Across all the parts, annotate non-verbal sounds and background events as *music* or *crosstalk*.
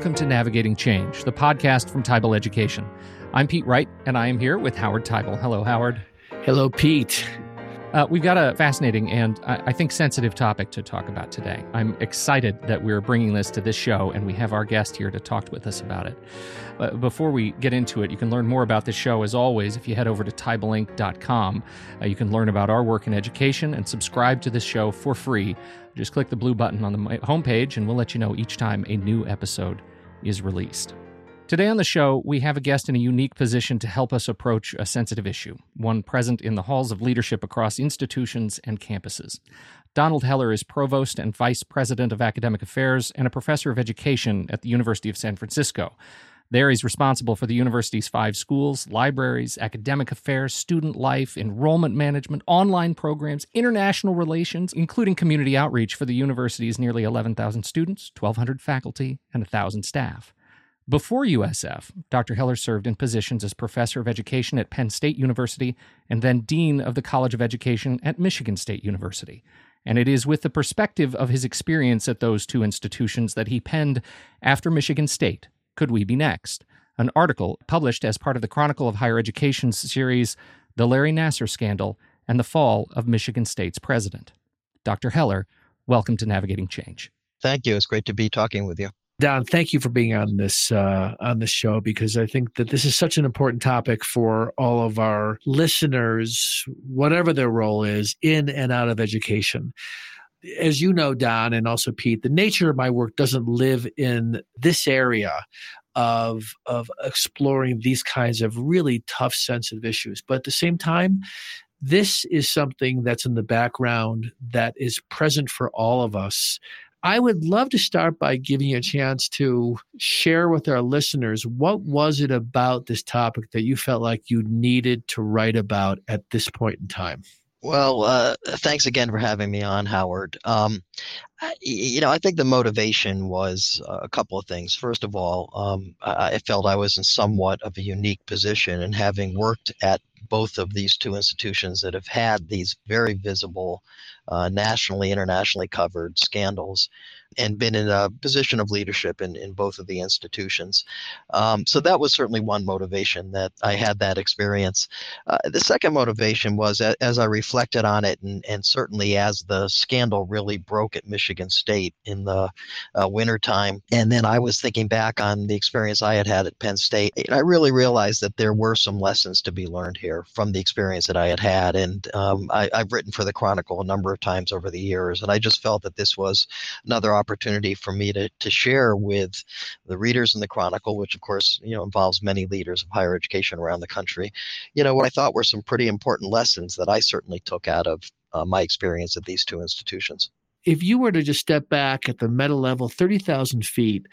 welcome to Navigating Change, the podcast from Teibel Education. I'm Pete Wright, and I am here with Howard Teibel. Hello, Howard. Hello, Pete. Uh, we've got a fascinating and I, I think sensitive topic to talk about today. I'm excited that we're bringing this to this show, and we have our guest here to talk with us about it. Uh, before we get into it, you can learn more about this show as always if you head over to TeibelInc.com. Uh, you can learn about our work in education and subscribe to this show for free. Just click the blue button on the homepage, and we'll let you know each time a new episode is released. Today on the show, we have a guest in a unique position to help us approach a sensitive issue, one present in the halls of leadership across institutions and campuses. Donald Heller is Provost and Vice President of Academic Affairs and a Professor of Education at the University of San Francisco. There, he's responsible for the university's five schools, libraries, academic affairs, student life, enrollment management, online programs, international relations, including community outreach for the university's nearly 11,000 students, 1,200 faculty, and 1,000 staff. Before USF, Dr. Heller served in positions as professor of education at Penn State University and then dean of the College of Education at Michigan State University. And it is with the perspective of his experience at those two institutions that he penned After Michigan State Could We Be Next? An article published as part of the Chronicle of Higher Education series, The Larry Nassar Scandal and the Fall of Michigan State's President. Dr. Heller, welcome to Navigating Change. Thank you. It's great to be talking with you. Don, thank you for being on this uh, on this show because I think that this is such an important topic for all of our listeners, whatever their role is in and out of education. As you know, Don, and also Pete, the nature of my work doesn't live in this area of of exploring these kinds of really tough, sensitive issues. But at the same time, this is something that's in the background that is present for all of us I would love to start by giving you a chance to share with our listeners what was it about this topic that you felt like you needed to write about at this point in time? Well, uh, thanks again for having me on, Howard. Um, you know, I think the motivation was a couple of things. First of all, um, I felt I was in somewhat of a unique position, and having worked at both of these two institutions that have had these very visible, uh, nationally, internationally covered scandals, and been in a position of leadership in, in both of the institutions. Um, so that was certainly one motivation that I had that experience. Uh, the second motivation was as I reflected on it, and, and certainly as the scandal really broke at Michigan State in the uh, wintertime, and then I was thinking back on the experience I had had at Penn State, and I really realized that there were some lessons to be learned here from the experience that I had had. And um, I, I've written for the Chronicle a number of times over the years, and I just felt that this was another opportunity for me to, to share with the readers in the Chronicle, which of course, you know, involves many leaders of higher education around the country, you know, what I thought were some pretty important lessons that I certainly took out of uh, my experience at these two institutions. If you were to just step back at the meta level, 30,000 feet,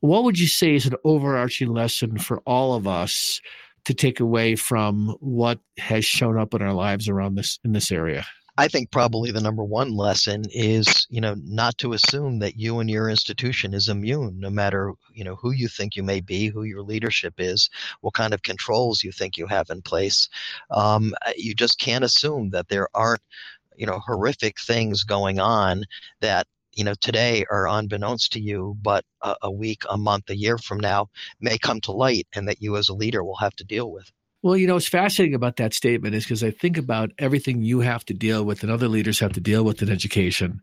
what would you say is an overarching lesson for all of us to take away from what has shown up in our lives around this in this area? I think probably the number one lesson is, you know, not to assume that you and your institution is immune, no matter, you know, who you think you may be, who your leadership is, what kind of controls you think you have in place. Um, you just can't assume that there aren't, you know, horrific things going on that you know today are unbeknownst to you but a, a, week a month a year from now may come to light and that you as a leader will have to deal with well, you know, what's fascinating about that statement is because I think about everything you have to deal with and other leaders have to deal with in education.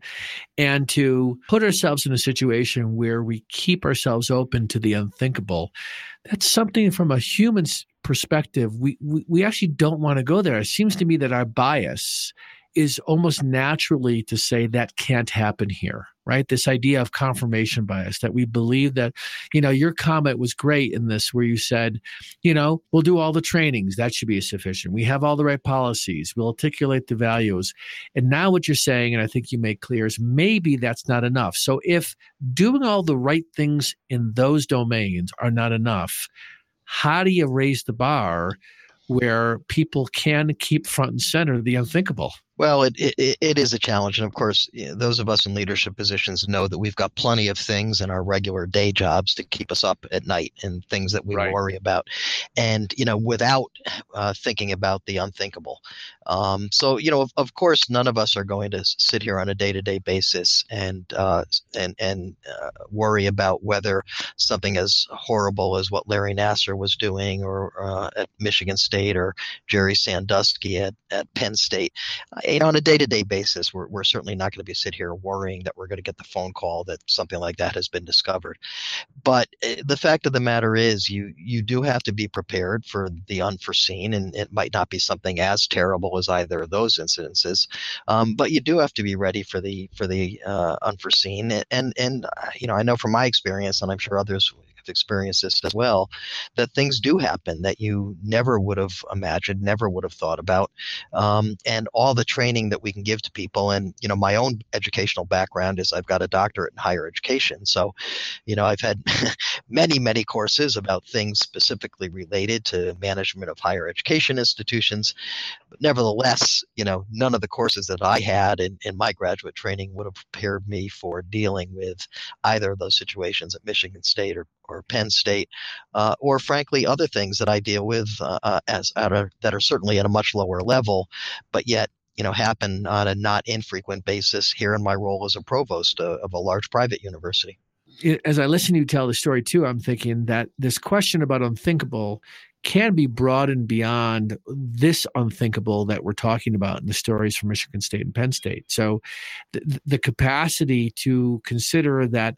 And to put ourselves in a situation where we keep ourselves open to the unthinkable, that's something from a human perspective, we, we, we actually don't want to go there. It seems to me that our bias is almost naturally to say that can't happen here right? This idea of confirmation bias that we believe that you know your comment was great in this where you said you know we'll do all the trainings. That should be sufficient. We have all the right policies. We'll articulate the values. And now what you're saying and i think you make clear is maybe that's not enough. So if doing all the right things in those domains are not enough how do you raise the bar where people can keep front and center the unthinkable Well, it, it, it is a challenge. And of course, those of us in leadership positions know that we've got plenty of things in our regular day jobs to keep us up at night and things that we right. worry about. And, you know, without uh, thinking about the unthinkable. Um, so, you know, of, of, course, none of us are going to sit here on a day to day basis and, uh, and, and uh, worry about whether something as horrible as what Larry Nassar was doing or uh, at Michigan State or Jerry Sandusky at, at Penn State you know, on a day-to-day basis, we're, we're certainly not going to be sit here worrying that we're going to get the phone call that something like that has been discovered. But eh, the fact of the matter is, you you do have to be prepared for the unforeseen, and it might not be something as terrible as either of those incidences, um, but you do have to be ready for the for the uh, unforeseen. And and uh, you know, I know from my experience, and I'm sure others experienced this as well, that things do happen that you never would have imagined, never would have thought about. Um, and all the training that we can give to people. And, you know, my own educational background is I've got a doctorate in higher education. So, you know, I've had *laughs* many, many courses about things specifically related to management of higher education institutions. But nevertheless, you know, none of the courses that I had in, in my graduate training would have prepared me for dealing with either of those situations at Michigan State or, or Penn State, uh, or frankly, other things that I deal with uh, uh as a, that are certainly at a much lower level, but yet you know happen on a not infrequent basis here in my role as a provost uh, of a large private university. As I listen to you tell the story too, I'm thinking that this question about unthinkable can be broadened beyond this unthinkable that we're talking about in the stories from Michigan State and Penn State. So, the, the capacity to consider that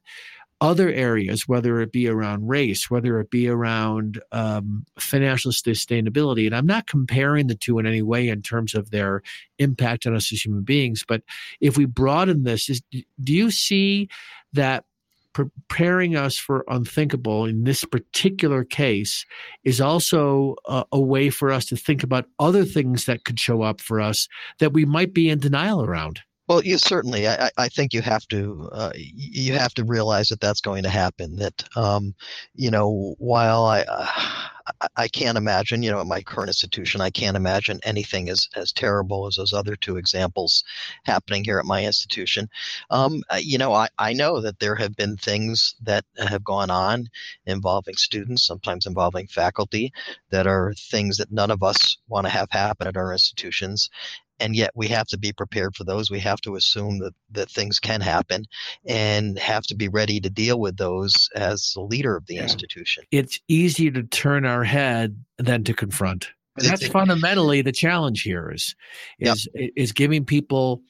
other areas, whether it be around race, whether it be around um, financial sustainability, and I'm not comparing the two in any way in terms of their impact on us as human beings, but if we broaden this, is, do you see that preparing us for unthinkable in this particular case is also a, a, way for us to think about other things that could show up for us that we might be in denial around. Well, you certainly. I, I think you have to uh, you have to realize that that's going to happen. That um, you know, while I uh, I can't imagine, you know, at my current institution, I can't imagine anything as as terrible as those other two examples happening here at my institution. Um, you know, I I know that there have been things that have gone on involving students, sometimes involving faculty, that are things that none of us want to have happen at our institutions and yet we have to be prepared for those. We have to assume that, that things can happen and have to be ready to deal with those as the leader of the yeah. institution. It's easier to turn our head than to confront. And that's *laughs* fundamentally the challenge here is is yep. is giving people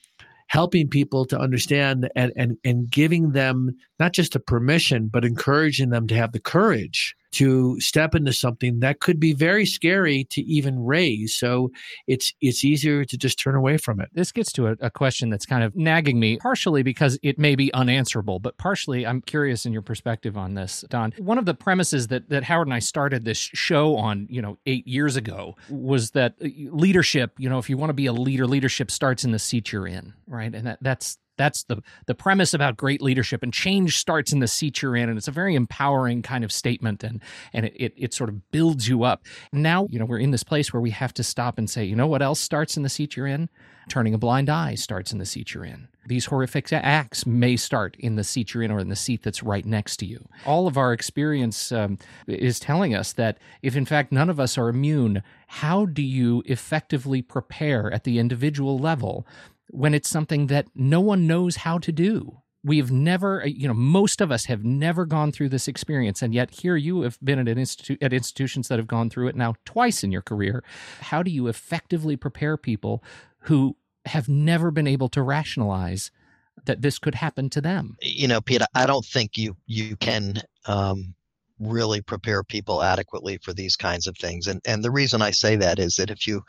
helping people to understand and, and and giving them not just a permission but encouraging them to have the courage to step into something that could be very scary to even raise. So it's it's easier to just turn away from it. This gets to a, a, question that's kind of nagging me, partially because it may be unanswerable, but partially I'm curious in your perspective on this, Don. One of the premises that that Howard and I started this show on, you know, eight years ago was that uh, leadership, you know, if you want to be a leader, leadership starts in the seat you're in, right? And that that's that's the the premise about great leadership and change starts in the seat you're in and it's a very empowering kind of statement and and it, it, it sort of builds you up. Now you know we're in this place where we have to stop and say you know what else starts in the seat you're in? Turning a blind eye starts in the seat you're in. These horrific acts may start in the seat you're in or in the seat that's right next to you. All of our experience um, is telling us that if, in fact, none of us are immune, how do you effectively prepare at the individual level when it's something that no one knows how to do. We've never, uh, you know, most of us have never gone through this experience, and yet here you have been at an institute at institutions that have gone through it now twice in your career. How do you effectively prepare people who have never been able to rationalize that this could happen to them? You know, Peter, I don't think you you can um, really prepare people adequately for these kinds of things. And and the reason I say that is that if you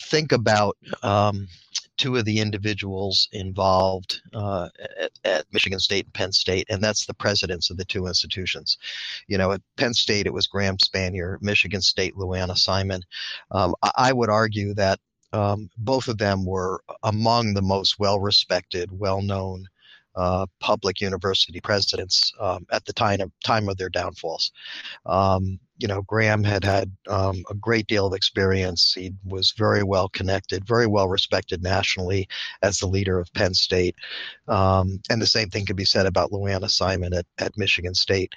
think about um, two of the individuals involved uh, at, at, Michigan State and Penn State, and that's the presidents of the two institutions. You know, at Penn State it was Graham Spanier, Michigan State Lou Anna Simon. Um, I, I, would argue that. Um, both of them were among the most well respected, well known uh, public university presidents um, at the time of time of their downfalls. Um, you know, Graham had had um, a great deal of experience. He was very well connected, very well respected nationally as the leader of Penn State. Um, and the same thing could be said about Lou Anna Simon at, at Michigan State.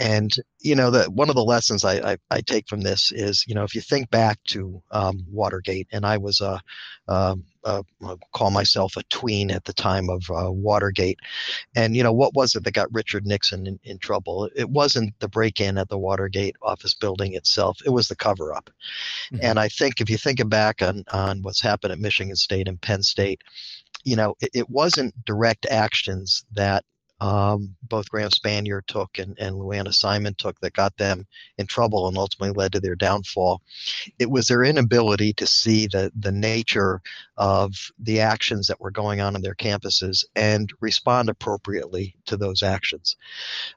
And, you know, that one of the lessons I, I, I, take from this is, you know, if you think back to um, Watergate, and I was a, um, uh, call myself a tween at the time of uh, Watergate. And, you know, what was it that got Richard Nixon in, in trouble? It wasn't the break in at the Watergate office building itself, it was the cover up. Mm-hmm. And I think if you think back on, on what's happened at Michigan State and Penn State, you know, it, it wasn't direct actions that um, both Graham Spanier took and, and Lou Anna Simon took that got them in trouble and ultimately led to their downfall. It was their inability to see the, the nature of the actions that were going on in their campuses and respond appropriately to those actions.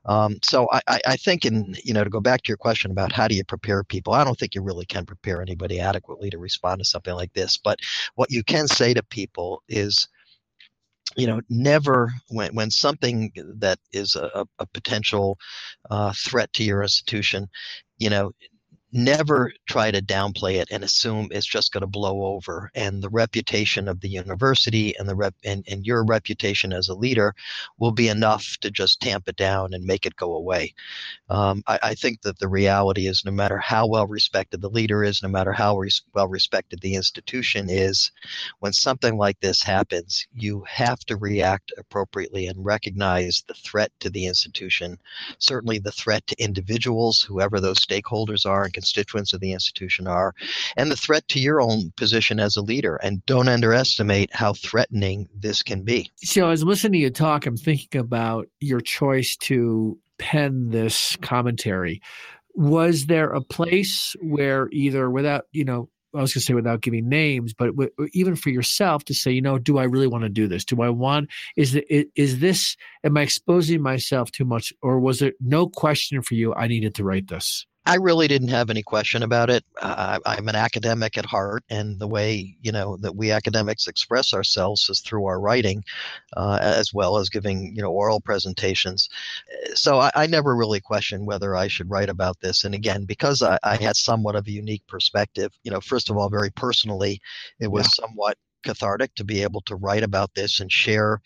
Um, so I, I think, in you know, to go back to your question about how do you prepare people, I don't think you really can prepare anybody adequately to respond to something like this. But what you can say to people is, you know, never when when something that is a, a potential uh, threat to your institution, you know, never try to downplay it and assume it's just going to blow over. And the reputation of the university and the rep and, and your reputation as a leader will be enough to just tamp it down and make it go away. Um, I, I, think that the reality is no matter how well respected the leader is no matter how res- well respected the institution is when something like this happens you have to react appropriately and recognize the threat to the institution certainly the threat to individuals whoever those stakeholders are and constituents of the institution are, and the threat to your own position as a leader. And don't underestimate how threatening this can be. So, as listening to you talk, I'm thinking about your choice to pen this commentary. Was there a place where either without, you know, I was going to say without giving names, but w- even for yourself to say, you know, do I really want to do this? Do I want, is, it, is this, am I exposing myself too much? Or was it no question for you, I needed to write this? I really didn't have any question about it. Uh, I'm an academic at heart, and the way you know that we academics express ourselves is through our writing, uh, as well as giving you know oral presentations. So I, I, never really questioned whether I should write about this. And again, because I, I, had somewhat of a unique perspective, you know, first of all, very personally, it was yeah. somewhat cathartic to be able to write about this and share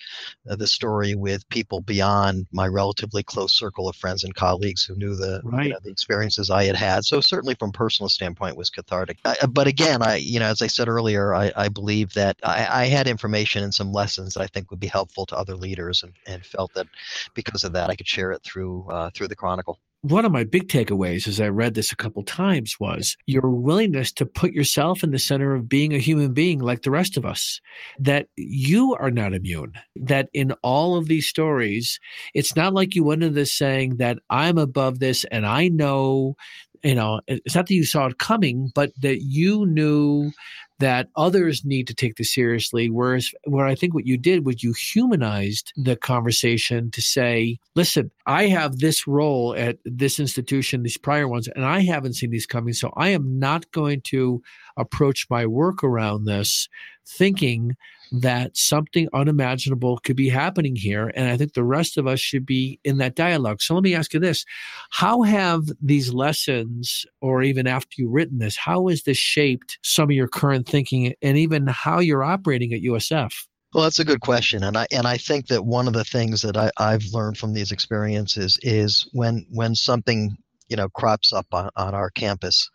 uh, the story with people beyond my relatively close circle of friends and colleagues who knew the, right. you know, the experiences I had had. So certainly from personal standpoint was cathartic. I, uh, but again, I you know as I said earlier, I, I believe that I, I, had information and some lessons that I think would be helpful to other leaders, and, and felt that because of that I could share it through uh, through the Chronicle one of my big takeaways as I read this a couple times was your willingness to put yourself in the center of being a human being like the rest of us, that you are not immune, that in all of these stories, it's not like you went into this saying that I'm above this and I know, you know, it's not that you saw it coming, but that you knew that others need to take this seriously. Whereas, where I think what you did was you humanized the conversation to say, listen, I have this role at this institution, these prior ones, and I haven't seen these coming. So I am not going to approach my work around this thinking that something unimaginable could be happening here. And I think the rest of us should be in that dialogue. So let me ask you this How have these lessons, or even after you've written this, how has this shaped some of your current thinking and even how you're operating at USF? Well, that's a good question, and I and I think that one of the things that I, I've learned from these experiences is when when something you know crops up on, on our campus,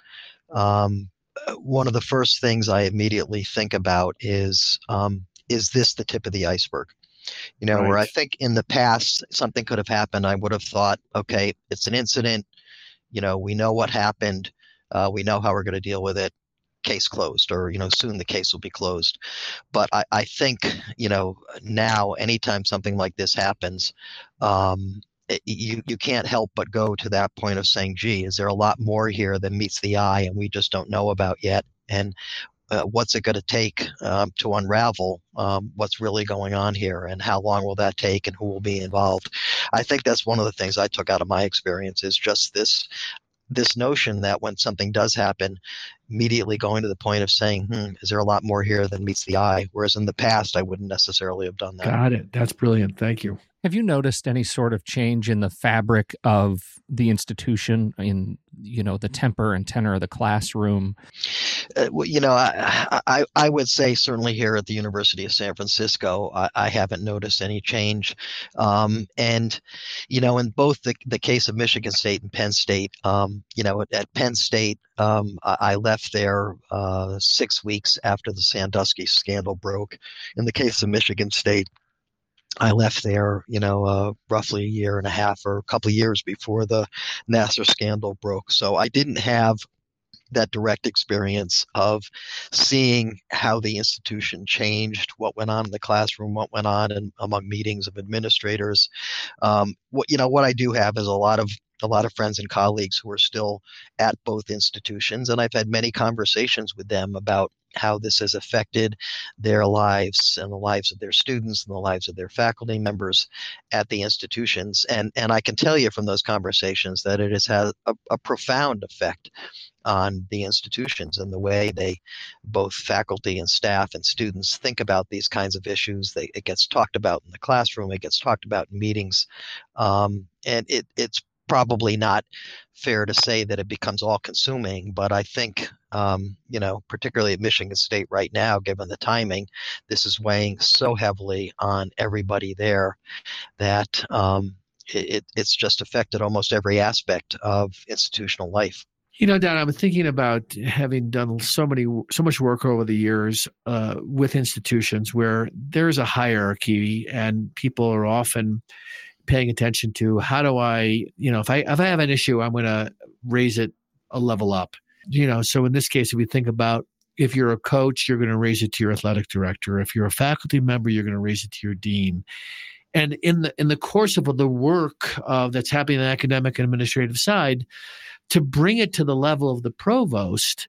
um, one of the first things I immediately think about is um, is this the tip of the iceberg? You know, right. where I think in the past something could have happened, I would have thought, okay, it's an incident. You know, we know what happened. Uh, we know how we're going to deal with it. Case closed, or you know, soon the case will be closed. But I, I think you know now, anytime something like this happens, um, you you can't help but go to that point of saying, "Gee, is there a lot more here than meets the eye, and we just don't know about yet?" And uh, what's it going to take um, to unravel um, what's really going on here, and how long will that take, and who will be involved? I think that's one of the things I took out of my experience is just this this notion that when something does happen, immediately going to the point of saying, hmm, is there a lot more here than meets the eye? Whereas in the past, I wouldn't necessarily have done that. Got it. That's brilliant. Thank you. Have you noticed any sort of change in the fabric of the institution, in you know the temper and tenor of the classroom? Uh, well, you know, I, I, I would say certainly here at the University of San Francisco, I, I haven't noticed any change. Um, and you know, in both the the case of Michigan State and Penn State, um, you know, at, at Penn State, um, I, left there uh, six weeks after the Sandusky scandal broke. In the case of Michigan State, I left there, you know, uh, roughly a year and a half or a couple of years before the Nassar scandal broke. So I didn't have that direct experience of seeing how the institution changed, what went on in the classroom, what went on in, among meetings of administrators. Um, what you know, what I do have is a lot of a lot of friends and colleagues who are still at both institutions, and I've had many conversations with them about how this has affected their lives and the lives of their students and the lives of their faculty members at the institutions. And, and I can tell you from those conversations that it has had a, a profound effect on the institutions and the way they, both faculty and staff and students, think about these kinds of issues. They, it gets talked about in the classroom, it gets talked about in meetings, um, and it, it's probably not fair to say that it becomes all consuming, but I think, um, you know, particularly at Michigan State right now, given the timing, this is weighing so heavily on everybody there that um, it, it's just affected almost every aspect of institutional life. You know, Don, I'm thinking about having done so many, so much work over the years uh, with institutions where there's a hierarchy and people are often paying attention to how do I, you know, if I if I have an issue, I'm going to raise it a level up. You know, so in this case, if we think about if you're a coach, you're going to raise it to your athletic director. If you're a faculty member, you're going to raise it to your dean. And in the in the course of the work uh, that's happening on the academic and administrative side, to bring it to the level of the provost,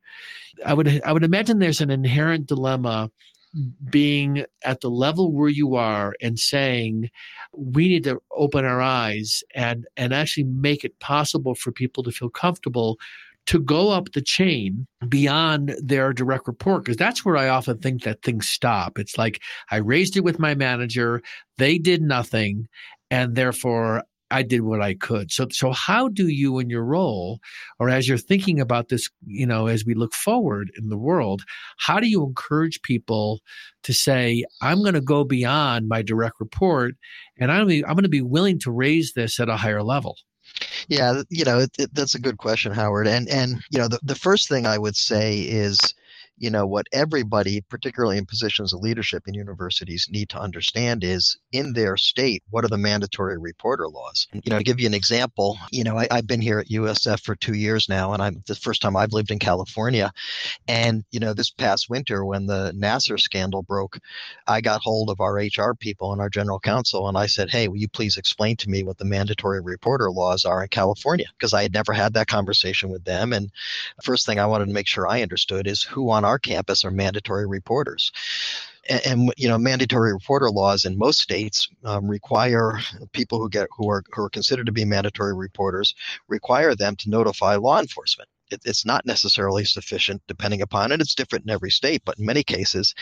I would I would imagine there's an inherent dilemma being at the level where you are and saying we need to open our eyes and and actually make it possible for people to feel comfortable to go up the chain beyond their direct report. Because that's where i often think that things stop. It's like i raised it with my manager they did nothing and therefore I did what I could. So, so how do you, in your role, or as you're thinking about this, you know, as we look forward in the world, how do you encourage people to say, "I'm going to go beyond my direct report, and I'm I'm going to be willing to raise this at a higher level"? Yeah, you know, it, it, that's a good question, Howard. And and you know, the the first thing I would say is you know what everybody particularly in positions of leadership in universities need to understand is in their state what are the mandatory reporter laws? You know to give you an example you know I, have been here at usf for two years now and i'm the first time i've lived in california. And you know this past winter when the nassar scandal broke i got hold of our hr people and our general counsel and i said hey will you please explain to me what the mandatory reporter laws are in california? Because i had never had that conversation with them and first thing i wanted to make sure i understood is who on our campus are mandatory reporters. And, you know, mandatory reporter laws in most states um, require people who get who are who are considered to be mandatory reporters require them to notify law enforcement it, it's not necessarily sufficient depending upon it. It's different in every state, but in many cases,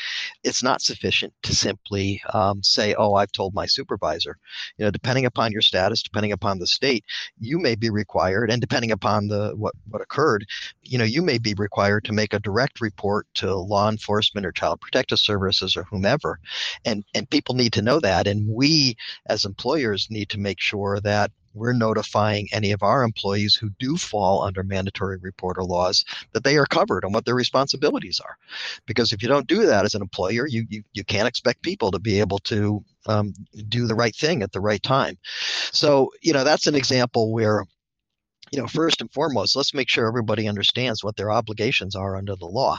it's not sufficient to simply um, say, "Oh, I've told my supervisor." You know, depending upon your status, depending upon the state, you may be required, and depending upon the what what occurred, you know, you may be required to make a direct report to law enforcement or child protective services or whomever, and and people need to know that, and we as employers need to make sure that we're notifying any of our employees who do fall under mandatory reporter laws that they are covered and what their responsibilities are. Because if you don't do that as an employer, you, you, you can't expect people to be able to um, do the right thing at the right time. So, you know, that's an example where you know, first and foremost, let's make sure everybody understands what their obligations are under the law.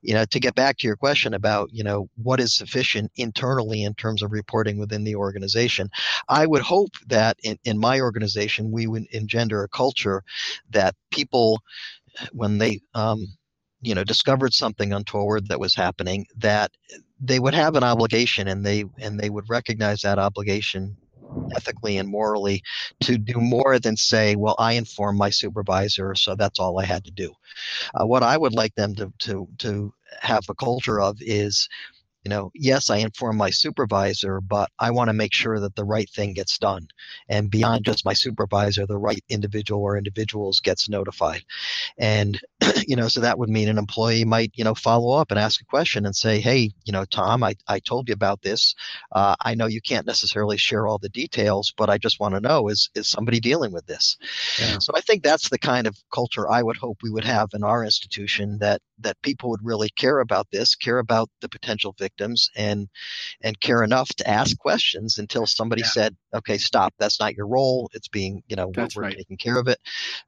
You know, to get back to your question about, you know, what is sufficient internally in terms of reporting within the organization, I would hope that in, in my organization, we would engender a culture that people, when they, um, you know, discovered something untoward that was happening, that they would have an obligation and they and they would recognize that obligation ethically and morally to do more than say, well, I informed my supervisor, so that's all I had to do. Uh, what I would like them to, to, to have a culture of is you know, yes, I inform my supervisor, but I want to make sure that the right thing gets done. And beyond just my supervisor, the right individual or individuals gets notified. And, *clears throat* you know, so that would mean an employee might, you know, follow up and ask a question and say, hey, you know, Tom, I, I told you about this. Uh, I know you can't necessarily share all the details, but I just want to know is, is somebody dealing with this? Yeah. So I think that's the kind of culture I would hope we would have in our institution that, that people would really care about this, care about the potential victims and and care enough to ask questions until somebody yeah. said, "Okay, stop. That's not your role. It's being, you know, That's we're, right. taking care of it."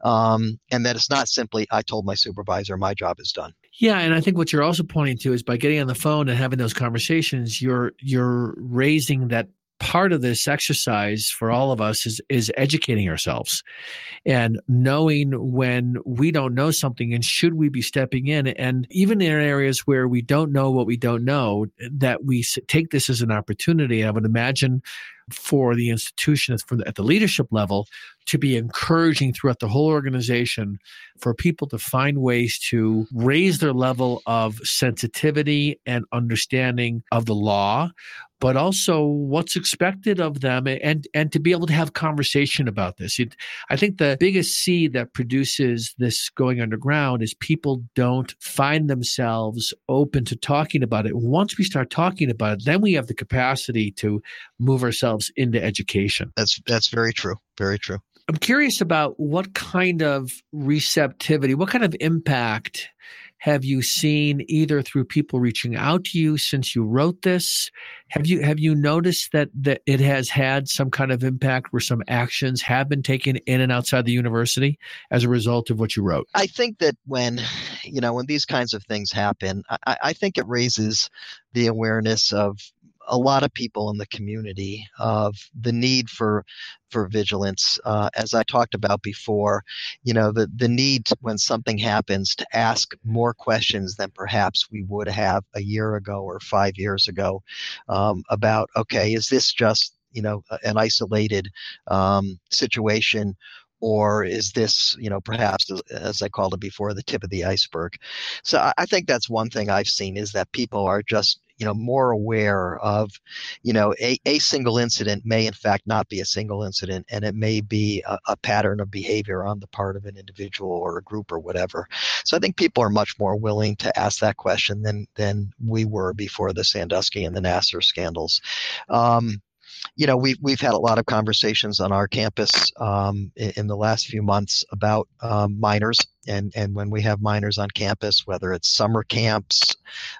Um, and that it's not simply, "I told my supervisor, my job is done." Yeah, and I think what you're also pointing to is by getting on the phone and having those conversations, you're you're raising that part of this exercise for all of us is is educating ourselves and knowing when we don't know something and should we be stepping in? And even in areas where we don't know what we don't know that we take this as an opportunity i would imagine for the institution at the leadership level to be encouraging throughout the whole organization for people to find ways to raise their level of sensitivity and understanding of the law but also what's expected of them and and to be able to have conversation about this. It, i think the biggest seed that produces this going underground is people don't find themselves open to talking about it. Once we start talking about it then we have the capacity to move ourselves into education. That's that's very true. Very true. I'm curious about what kind of receptivity what kind of impact have you seen either through people reaching out to you since you wrote this? Have you have you noticed that that it has had some kind of impact where some actions have been taken in and outside the university as a result of what you wrote? I think that when you know when these kinds of things happen, I, I think it raises the awareness of a lot of people in the community of the need for for vigilance. Uh, as I talked about before, you know, the the need to, when something happens to ask more questions than perhaps we would have a year ago or five years ago um, about okay, is this just you know an isolated um, situation or is this, you know, perhaps as I called it before, the tip of the iceberg? So I think that's one thing I've seen is that people are just you know more aware of you know a, a single incident may in fact not be a single incident and it may be a, a, pattern of behavior on the part of an individual or a group or whatever. So i think people are much more willing to ask that question than than we were before the sandusky and the nassar scandals. Um, you know, we've we've had a lot of conversations on our campus um, in, in, the last few months about um, minors, and and when we have minors on campus, whether it's summer camps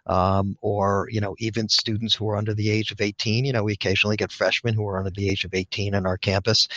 um, or you know even students who are under the age of 18, you know, we occasionally get freshmen who are under the age of 18 on our campus.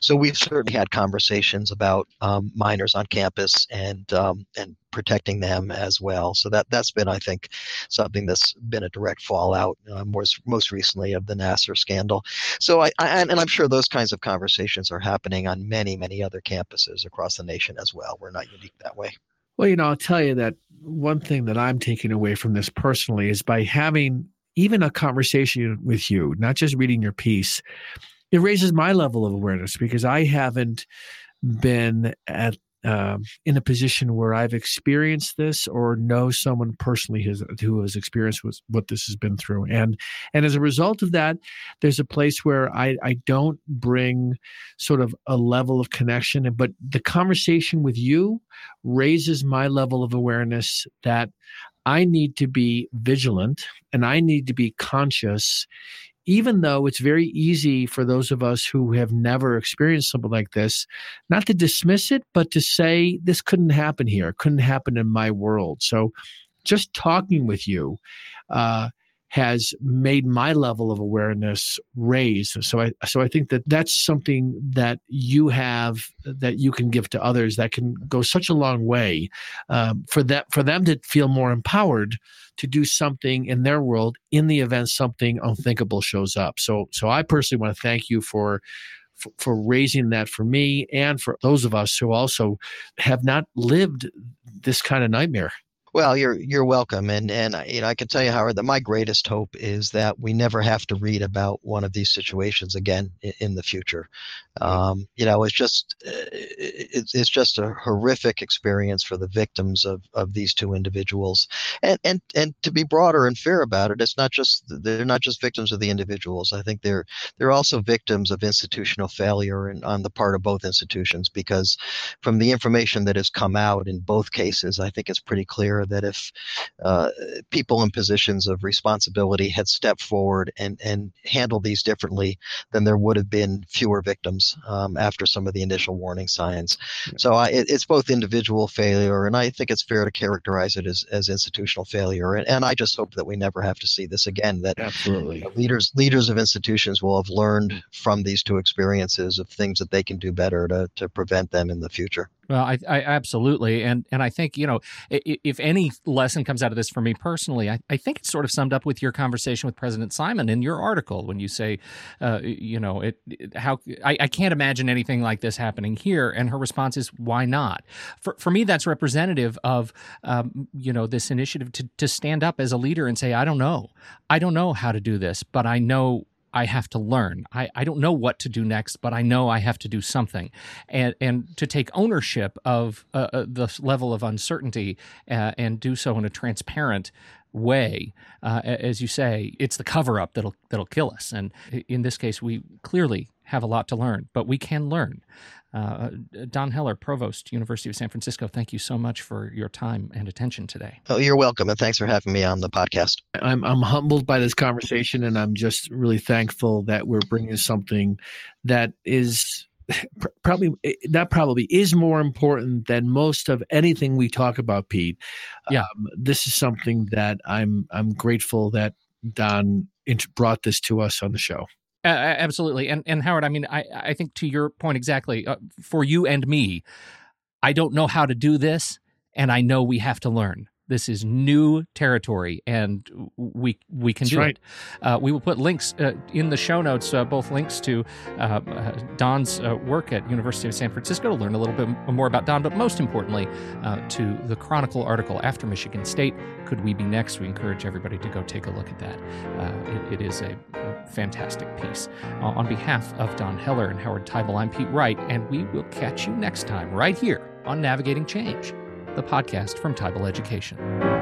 So we've certainly had conversations about um, minors on campus and um, and protecting them as well. So that that's been, I think, something that's been a direct fallout uh, most most recently of the Nassar scandal. So I, I, and I'm sure those kinds of conversations are happening on many many other campuses across the nation as well. We're not unique that way. Well, you know, I'll tell you that one thing that I'm taking away from this personally is by having even a conversation with you, not just reading your piece, it raises my level of awareness because I haven't been at um, in a position where I've experienced this or know someone personally has, who has experienced what this has been through. And and as a result of that, there's a place where I, I don't bring sort of a level of connection, but the conversation with you raises my level of awareness that I need to be vigilant and I need to be conscious even though it's very easy for those of us who have never experienced something like this, not to dismiss it, but to say, this couldn't happen here, it couldn't happen in my world. So just talking with you uh, has made my level of awareness raise. So I so I think that that's something that you have that you can give to others that can go such a long way um, for that for them to feel more empowered to do something in their world in the event something unthinkable shows up. So so I personally want to thank you for for, raising that for me and for those of us who also have not lived this kind of nightmare. Well, you're you're welcome, and and you know I can tell you, Howard, that my greatest hope is that we never have to read about one of these situations again in, in the future. Um, you know, it's just uh, it's it's just a horrific experience for the victims of of these two individuals, and and and to be broader and fair about it, it's not just they're not just victims of the individuals. I think they're they're also victims of institutional failure and on the part of both institutions because from the information that has come out in both cases, I think it's pretty clear that if uh, people in positions of responsibility had stepped forward and, and handled these differently, then there would have been fewer victims um, after some of the initial warning signs. So I, it, it's both individual failure, and I think it's fair to characterize it as, as institutional failure. And, and I just hope that we never have to see this again. That absolutely leaders leaders of institutions will have learned from these two experiences of things that they can do better to, to prevent them in the future. Well, I, I, absolutely, and and I think you know if any lesson comes out of this for me personally, I, I think it's sort of summed up with your conversation with President Simon in your article when you say, uh, you know, it, it how I, I, can't imagine anything like this happening here, and her response is why not? For for me, that's representative of um, you know this initiative to to stand up as a leader and say, I don't know, I don't know how to do this, but I know I have to learn. I, I don't know what to do next, but I know I have to do something. And, and to take ownership of uh, uh the level of uncertainty uh, and do so in a transparent way, uh, as you say, it's the cover up that'll, that'll kill us. And in this case, we clearly have a lot to learn, but we can learn. Uh, Don Heller, Provost, University of San Francisco, thank you so much for your time and attention today. Oh, you're welcome, and thanks for having me on the podcast. I'm I'm humbled by this conversation, and I'm just really thankful that we're bringing something that is probably that probably is more important than most of anything we talk about, Pete. Yeah, um, this is something that I'm I'm grateful that Don brought this to us on the show. Uh, absolutely, and and Howard, I mean, I I think to your point exactly. Uh, for you and me, I don't know how to do this, and I know we have to learn. This is new territory, and we we can That's do right. it. Uh, we will put links uh, in the show notes, uh, both links to uh, uh, Don's uh, work at University of San Francisco to learn a little bit more about Don, but most importantly, to the Chronicle article after Michigan State. Could we be next? We encourage everybody to go take a look at that. It, it is a, a fantastic piece. on behalf of Don Heller and Howard Teibel, I'm Pete Wright, and we will catch you next time right here on Navigating Change the podcast from Teibel Education.